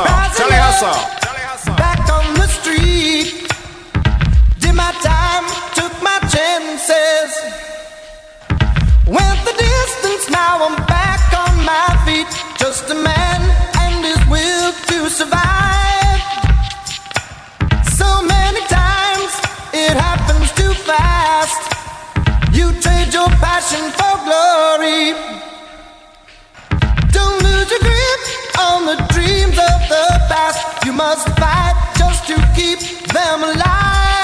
hustle. Back on the street, did my time, took my chances. Went the distance, now I'm back on my feet. Just a man and his will to survive. So many times it happens too fast. You trade your passion for glory. The past. You must fight just to keep them alive.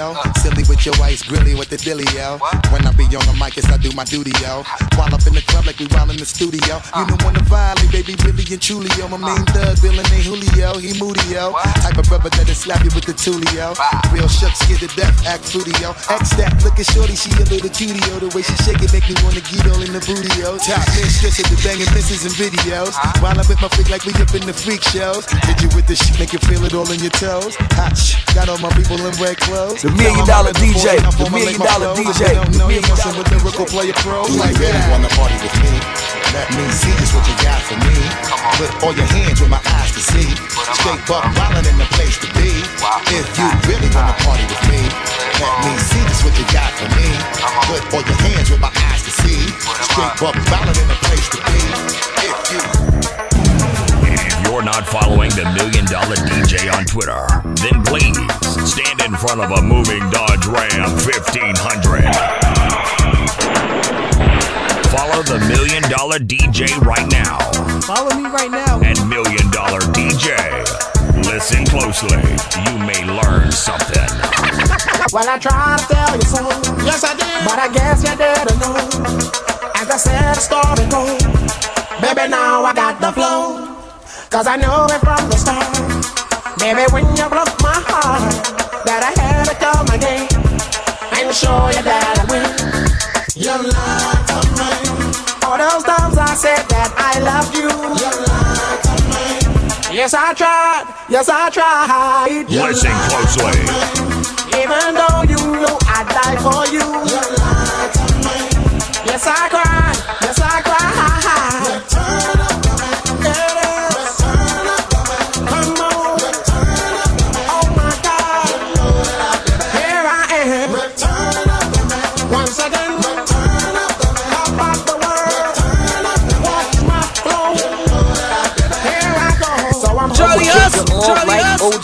Yo. Silly with your ice grilly with the dilly, yo. When I be on the mic, it's I do my duty, yo. While up in the club like we wild in the studio. You don't wanna violate, baby, really and truly, yo. My main thug, Bill and Julio, he moody, yo. Type of brother that'll slap you with the tulio. Real shook, scared to death, act fruity, yo. X that, look at shorty, she a little cutie, yo. The way she shake it make me wanna get all in the booty, yo. Top mistress at the banging misses and videos. While I'm with my freak like we up in the freak shows. Hit you with the shit, make you feel it all in your toes. Hot shh, got all my people in red clothes. The million dollar DJ, the million dollar DJ, the million messing with lyrical player pro like that. You wanna party with me? Let me see just what you got for me. Put all your hands with my eyes to see. Straight buck wildin' in the place to be. If you really wanna party with me, let me see just what you got for me. Put all your hands with my eyes to see. Straight buck wildin' in the place to be. If you If you're not following the Million Dollar DJ on Twitter, then please stand in front of a moving Dodge Ram 1500. Follow the Million Dollar DJ right now Follow me right now. and Million Dollar DJ. Listen closely. You may learn something. Well, I tried to tell you so. Yes, I did. But I guess you didn't know. As I said, the story goes. Baby, now I got the flow. Cause I know it from the start. Baby, when you broke my heart, that I had to come again and show you that I win. You lied to me. All those times I said that I loved you. You lied to me. Yes, I tried. Yes, I tried. Listen closely. Even though you know I'd die for you. You lied to me. Yes, I cried. Yes, I cried.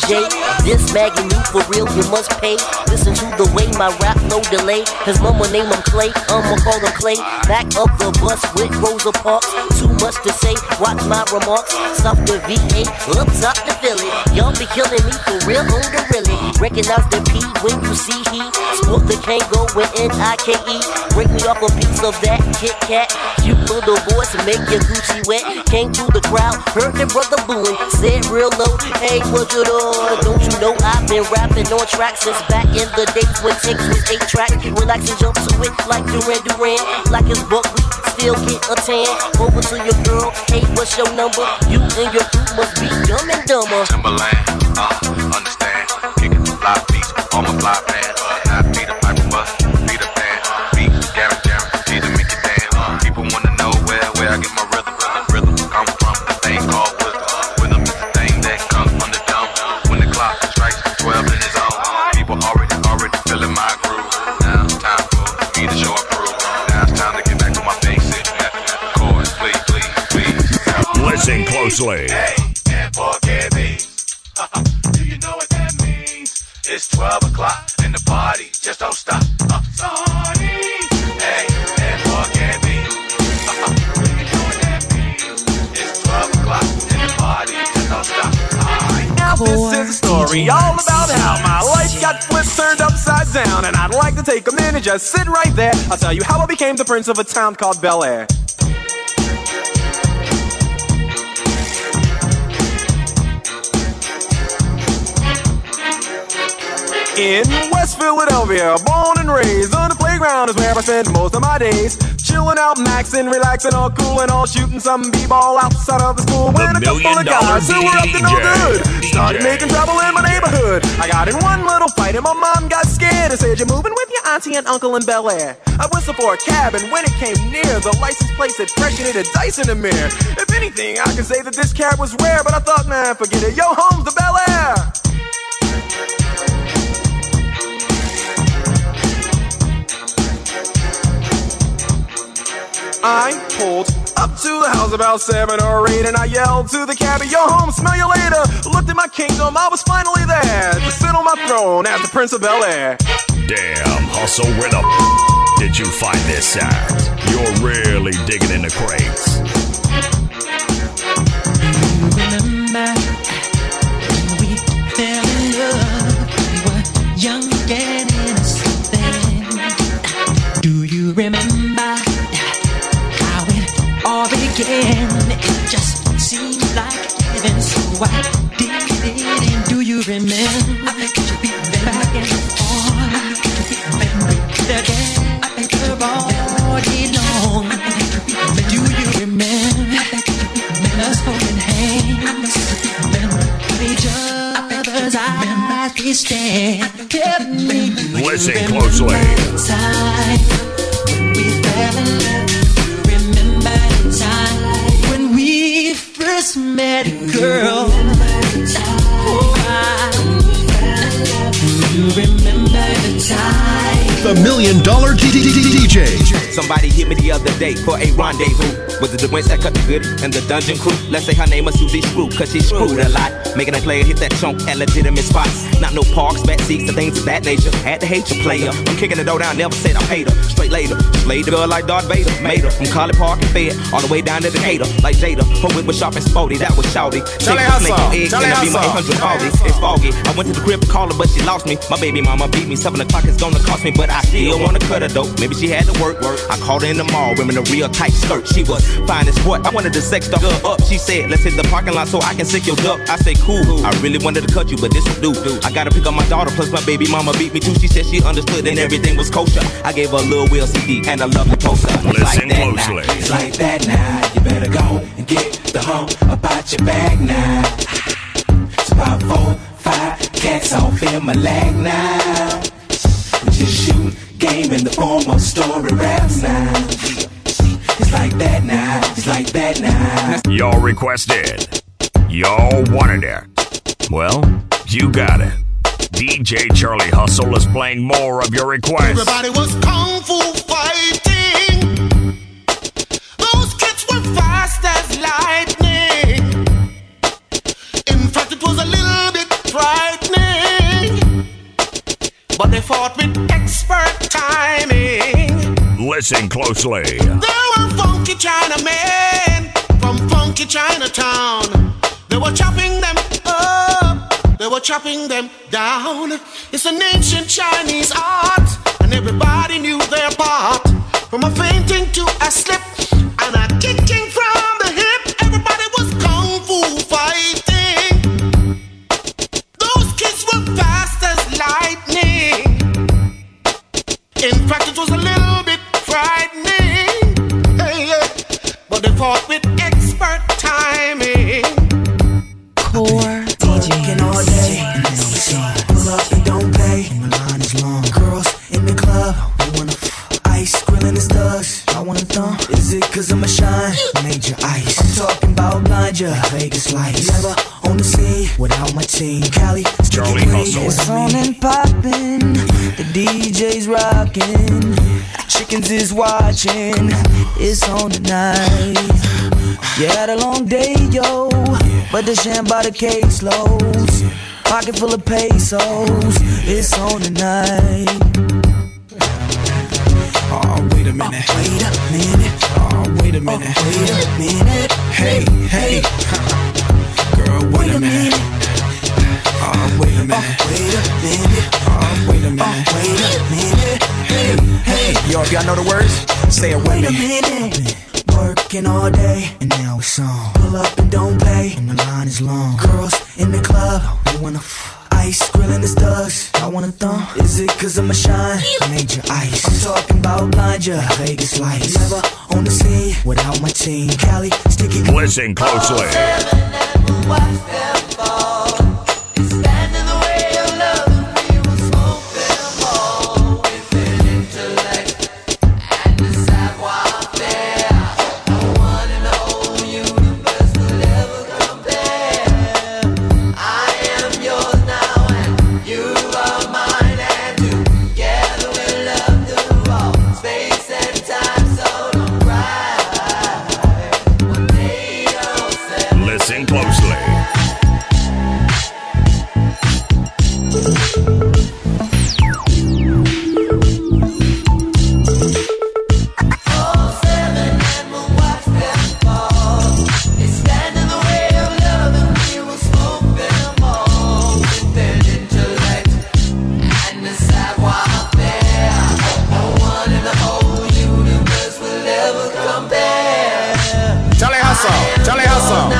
This Maggie you for real, you must pay. Listen to the way my rap no delay. His mama name him Clay, I'ma call him Clay. Back up the bus with Rosa Parks. Too much to say, watch my remarks. Stop the VA, up top the Philly. Y'all be killing me for real on the really. Recognize the P when you see he. Sport the Kango with N-I-K-E. Break me off a piece of that Kit Kat. Cute little voice make your Gucci wet. Came through the crowd, heard the brother booing. Said real low, hey, what you doing? Don't you know I've been rapping on tracks since back in the days when takes was eight track. Relax and jump to it like Duran Duran. Like it's buckwheat, still get a tan. Over to your girl, hey, what's your number? You and your crew must be dumb and dumber. Timberland, uh, understand. Kicking the fly beats on my fly man. Listen. Hey, and forget me. Do you know what that means? It's 12 o'clock and the party just don't stop. Uh, sorry. Hey, and forget me. Do you know what that means? It's 12 o'clock and the party just don't stop. Alright. Now this is a story all about how my life got flipped, turned upside down, and I'd like to take a minute, just sit right there. I'll tell you how I became the prince of a town called Bel Air. In West Philadelphia, born and raised on the playground is where I spend most of my days. Chilling out, maxing, relaxing, all cool and all shooting some b-ball outside of the school. The when a couple of guys who were up to no good started making trouble in my neighborhood. I got in one little fight and my mom got scared and said, "You're moving with your auntie and uncle in Bel Air." I whistled for a cab and when it came near, the license plate said "Freshen it a dice in the mirror." If anything, I could say that this cab was rare, but I thought, man, forget it. Yo, home's the Bel Air. I pulled up to the house about seven or eight, and I yelled to the cabbie, "Yo, home, smell you later." Looked at my kingdom, I was finally there to sit on my throne as the Prince of Bel Air. Damn, hustle, where the f- did you find this at? You're really digging in the crates. Million Dollar DJ. Somebody hit me the other day for a rendezvous. Was it the Winch that cut the goodie and the dungeon crew? Let's say her name was Susie Screw, cause she screwed a lot. Making a player hit that chunk at legitimate spots. Not no parks, back seats, and things of that nature. Had to hate your player. I'm kicking the door down, never said I paid her. Straight later. Slayed the girl like Darth Vader. Made her from College Park and Fed all the way down to Decatur. Like Jada. Her whip was sharp and sporty, that was shouty. Take a snake Hustle. on Charlie and I be my Hustle. 800 It's foggy. I went to the crib to call her, but she lost me. My baby mama beat me. Seven o'clock is gonna cost me, but I still wanna cut her though. Maybe she had to work, work. I called her in the mall, wearing a real tight skirt. She was fine as what? I wanted to sex the girl up. She said, let's hit the parking lot so I can sick your duck. I say, cool. I really wanted to cut you, but this will do. I gotta pick up my daughter, plus my baby mama beat me too. She said she understood and everything was kosher. I gave her a little Will CD and a lovely poster. It's Listen like that closely. Now. It's like that now. You better go and get the hump about your bag now. It's about four, five cats off in my leg now. We just shoot game in the form of story raps now. It's like that now. It's like that now. Y'all requested. Y'all wanted it. Well, you got it. DJ Charlie Hustle is playing more of your requests. Everybody was kung fu fighting. Listen closely. There were funky Chinamen from funky Chinatown. They were chopping them up, they were chopping them down. It's an ancient Chinese art, and everybody knew their part. From a fainting to a slip, But they fought with expert watching, it's on tonight. You had a long day, yo, but the sham by the case loads. Pocket full of pesos, it's on tonight. Oh, wait a minute. Oh, Wait a minute, Oh, wait a oh, minute. wait a minute. Hey, hey. Girl, oh, wait a minute. Oh, wait a minute. Oh, Wait a minute, Oh, wait a minute. wait a minute. Hey, hey. Yo, if y'all know the words, say it with Wait a minute. Working all day, and now it's on. Pull up and don't pay, and the line is long. Girls in the club, they wanna f- ice, grilling the thugs. I wanna thumb. Is it cause I'm a shine? Major ice. I'm talking about blind ya, Vegas lights. Never on the scene without my team. Cali, sticky. Listen closely. Hustle, Charlie Hustle.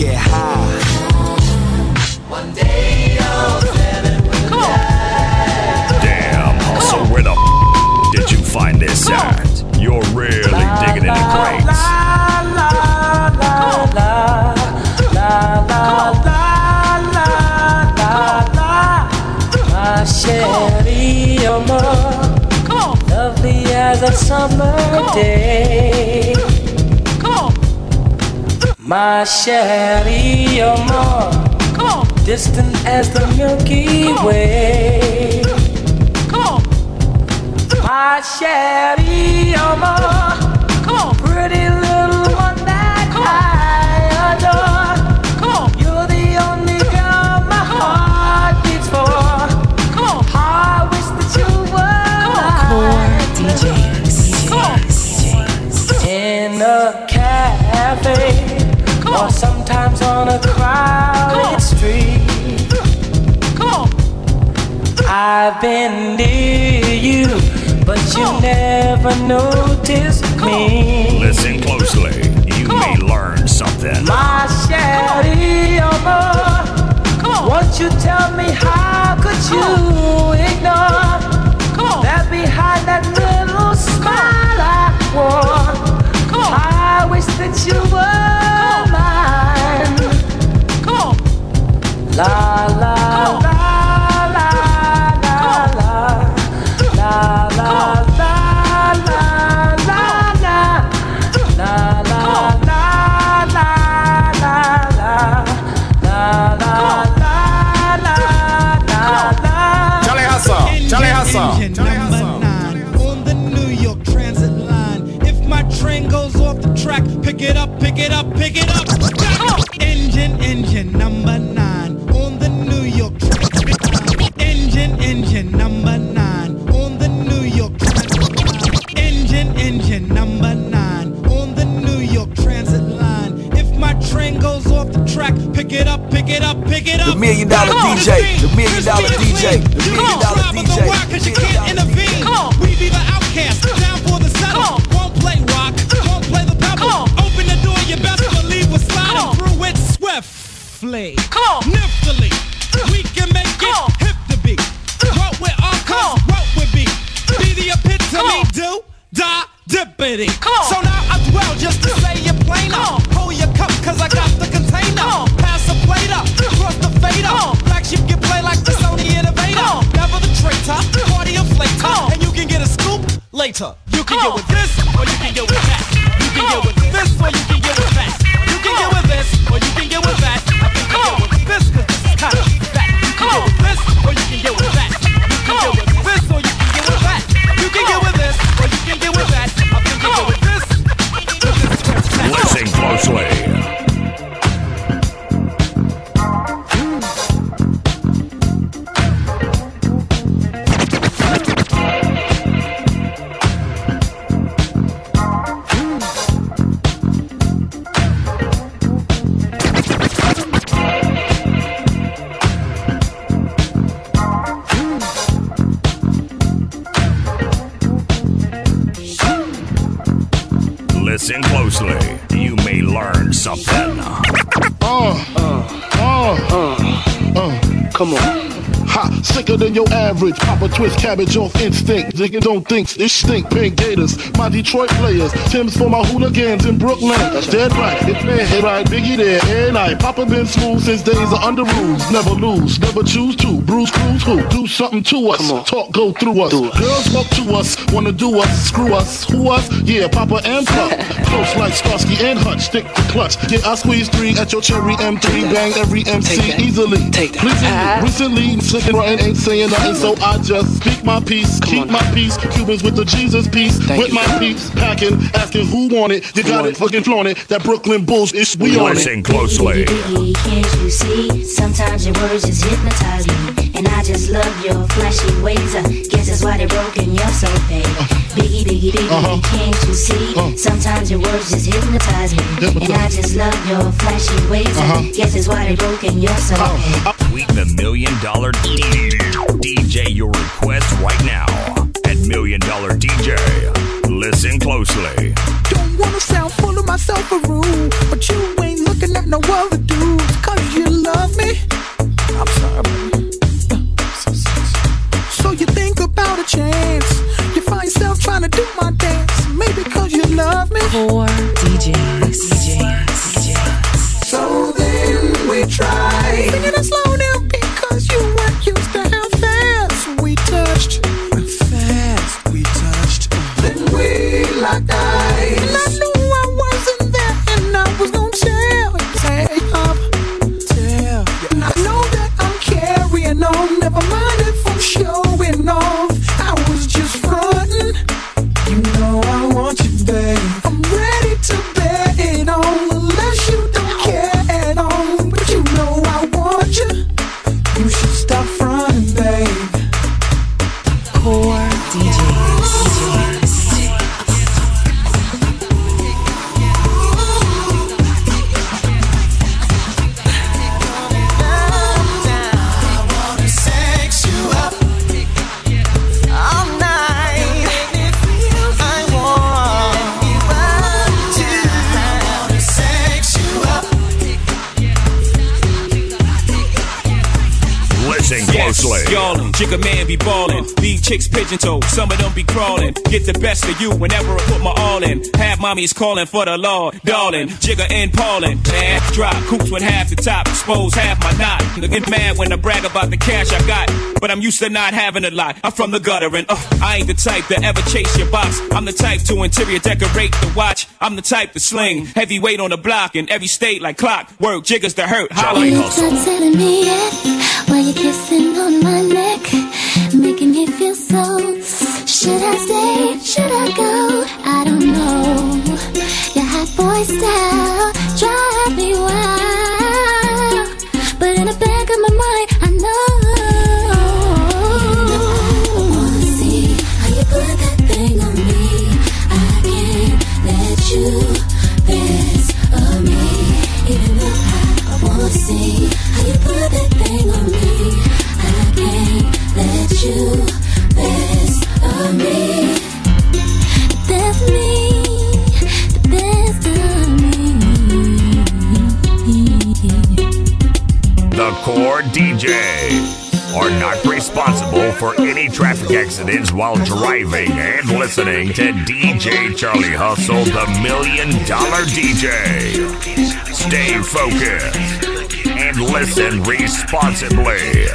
Come on, let's get high. Damn, hustle, where the f- did you find this at? You're really digging in the crates. My chérie, you're more lovely as a summer day. My chérie, you're more distant as the Milky Way. My chérie, you're more DJ, the million don't dollar DJ, wire 'cause you can't intervene. We be the outcast, down for the settle. Won't play rock, won't play the pebble. Open the door, you best believe we're sliding through it swiftly. Come on. Niftily, we can make it hip to be. What our cause, what with be. Be the epitome, do, die, dippity. So now I dwell just to say it plainer. Hold your cup, cause I got the container. The traitor, party inflator. And you can get a scoop later. You can get with this, or you can get with that. You can get with this, or you can get with that. You can get with this, or you can get with that. Sicker than your average. Papa twist cabbage off instinct. Nigga don't think it stink. Pink Gators, my Detroit players. Tim's for my hooligans in Brooklyn. Dead right, it's man, hey right, Biggie there, and I. Papa been smooth since days of under rules. Never lose, never choose to. Bruce Cruz who? Do something to us. Talk go through us. Girls walk to us, wanna do us, screw us. Who us? Yeah, Papa and Puff. Close like Starsky and Hutch, stick to clutch. Yeah, I squeeze three at your cherry M3, bang every MC easily. Take that. Recently, slicking and ain't saying nothing, so I just speak my peace, keep my peace. Cubans with the Jesus peace, with my peace, packing, asking who want it. You got it, fucking flaunt it. That Brooklyn Bulls, is we on it. Listen closely. Biggie, can't you see? Sometimes your words just hypnotize me. And I just love your flashy ways. I guess that's why they're broken. You're so bad. Biggie, biggie, biggie, Uh-huh. can't you see? Sometimes your words just hypnotize me. And I just love your flashy ways. I Uh-huh. guess that's why they're broken. You're so bad. Tweet the million dollar DJ, DJ your request right now at Million Dollar DJ. Listen closely. Don't wanna sound full of myself a rude, but you ain't looking at no other dudes, cause you love me. I'm sorry, baby. So you think about a chance. You find yourself trying to do my dance. Maybe cause you love me. Core DJs. DJs. Jigga man be ballin'. Leave chicks pigeon toed, some of them be crawling. Get the best of you whenever I put my all in. Have mommies calling for the law, darling. Jigga and Paulin', man. Drop coops with half the top, expose half my knot. Get mad when I brag about the cash I got, but I'm used to not having a lot. I'm from the gutter and uh, I ain't the type to ever chase your box. I'm the type to interior decorate the watch. I'm the type to sling heavyweight on the block in every state like clock. Work jiggers to hurt. Holla. You not telling me yet while you're kissing on my not responsible for any traffic accidents while driving and listening to DJ Charlie Hustle, the Million Dollar DJ. Stay focused and listen responsibly.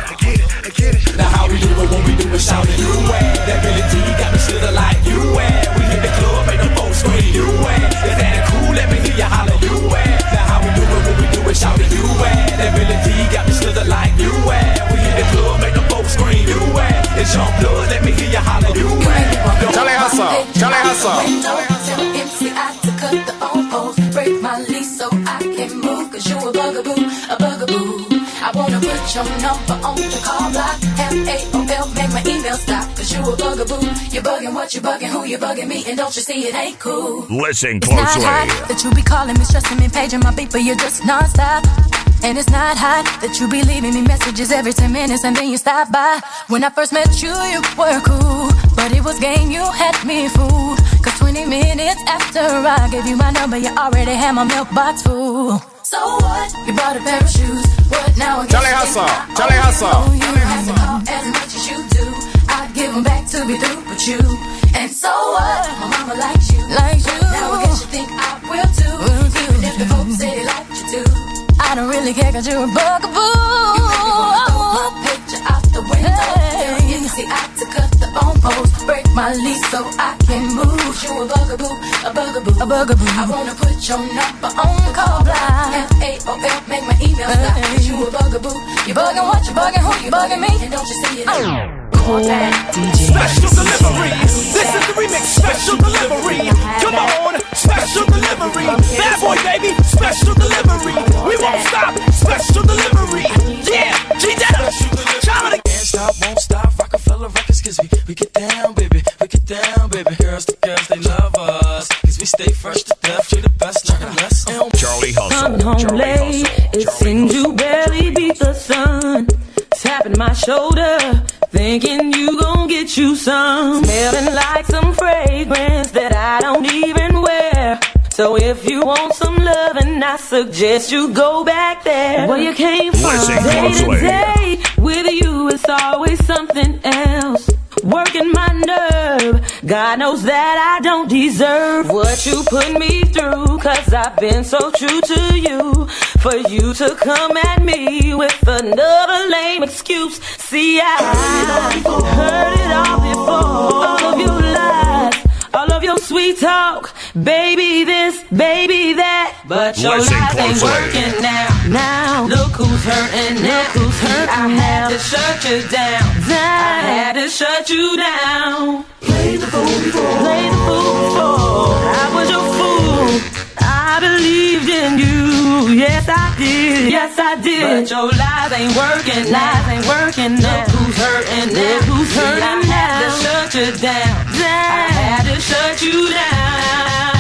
Now how we do it when we do it, shout it, you way. That Billy D got me slither like you way. We hit the club, make the folks scream, you way. Is that cool? Let me hear you holler, you way. Now how we do it when we do it, shout it, you way. That Billy D got me slither like you way. We hit the club, make you way. It's your blood, let me hear you holler, you way. Charlie Hustle, Charlie Hustle. Tell MC I to cut the phone poles, break my lease so I can move. Cause you a bugaboo, a bugaboo. I wanna put your number on the call block. F-A-O-L, make my email stop. Cause you a bugaboo. You bugging what you bugging, who you bugging me. And don't you see it ain't cool. Listen It's not hot that you be calling me, stressing me, paging my beat, but you're just nonstop. And it's not hot that you be leaving me messages every 10 minutes and then you stop by. When I first met you, you were cool. But But it was game, you had me fooled. Cause 20 minutes after I gave you my number, you already had my milk box full. So what? You bought a pair of shoes. What now? I guess Charlie Hustle, Charlie Hustle. You You don't have to call as much as you do. I'd give them back to be through with you. And so what? My mama likes you. Likes you. Now I guess you think I will too. Even if the I don't really care cause you're a bugaboo. You make me wanna throw my picture out the window. Very easy, I to cut the phone post. Break my lease so I can move. You a bugaboo, a bugaboo, a bugaboo. I wanna put your number on the call block. F-A-O-L, make my email stop. Cause you a bugaboo. You bugging what? You bugging who? You bugging me? And don't you see it? Uh. Core DJ. Special delivery. This is the remix. Special delivery. Come on. Special delivery. Bad boy, baby. Special delivery. We won't stop. Special delivery. Yeah. G Detta. Charlie. Can't stop, won't stop. Rockefeller Records, cause we, we get down, baby. We get down, baby. Girls to girls, they love us. Cause we stay fresh to death. You're the best, nothing less. Charlie Coming Hustle. home Charlie late, Hustle. it seems you barely beat the sun. Tapping my shoulder, thinking you gon' get you some. Smelling like some fragrance that I don't even wear. So if you want some loving, I suggest you go back there. Where you came from, Listen day to day. With you, it's always something else. Working my nerve. God knows that I don't deserve what you put me through. Cause I've been so true to you. For you to come at me with another lame excuse. See, I heard it all before. All of your lies. All of your sweet talk, baby this, baby that, but your Listen lies ain't closely. working now. Now look who's hurting now. Look who's hurting I had to shut you down. I had to shut you down. Play the fool before. Play the fool before. I was your fool. I believed in you. Yes, I did. Yes, I did. But your lies ain't working. Lies ain't working now. Look who's hurting now. Look who's hurting now. I had to shut you down. I had to shut you down.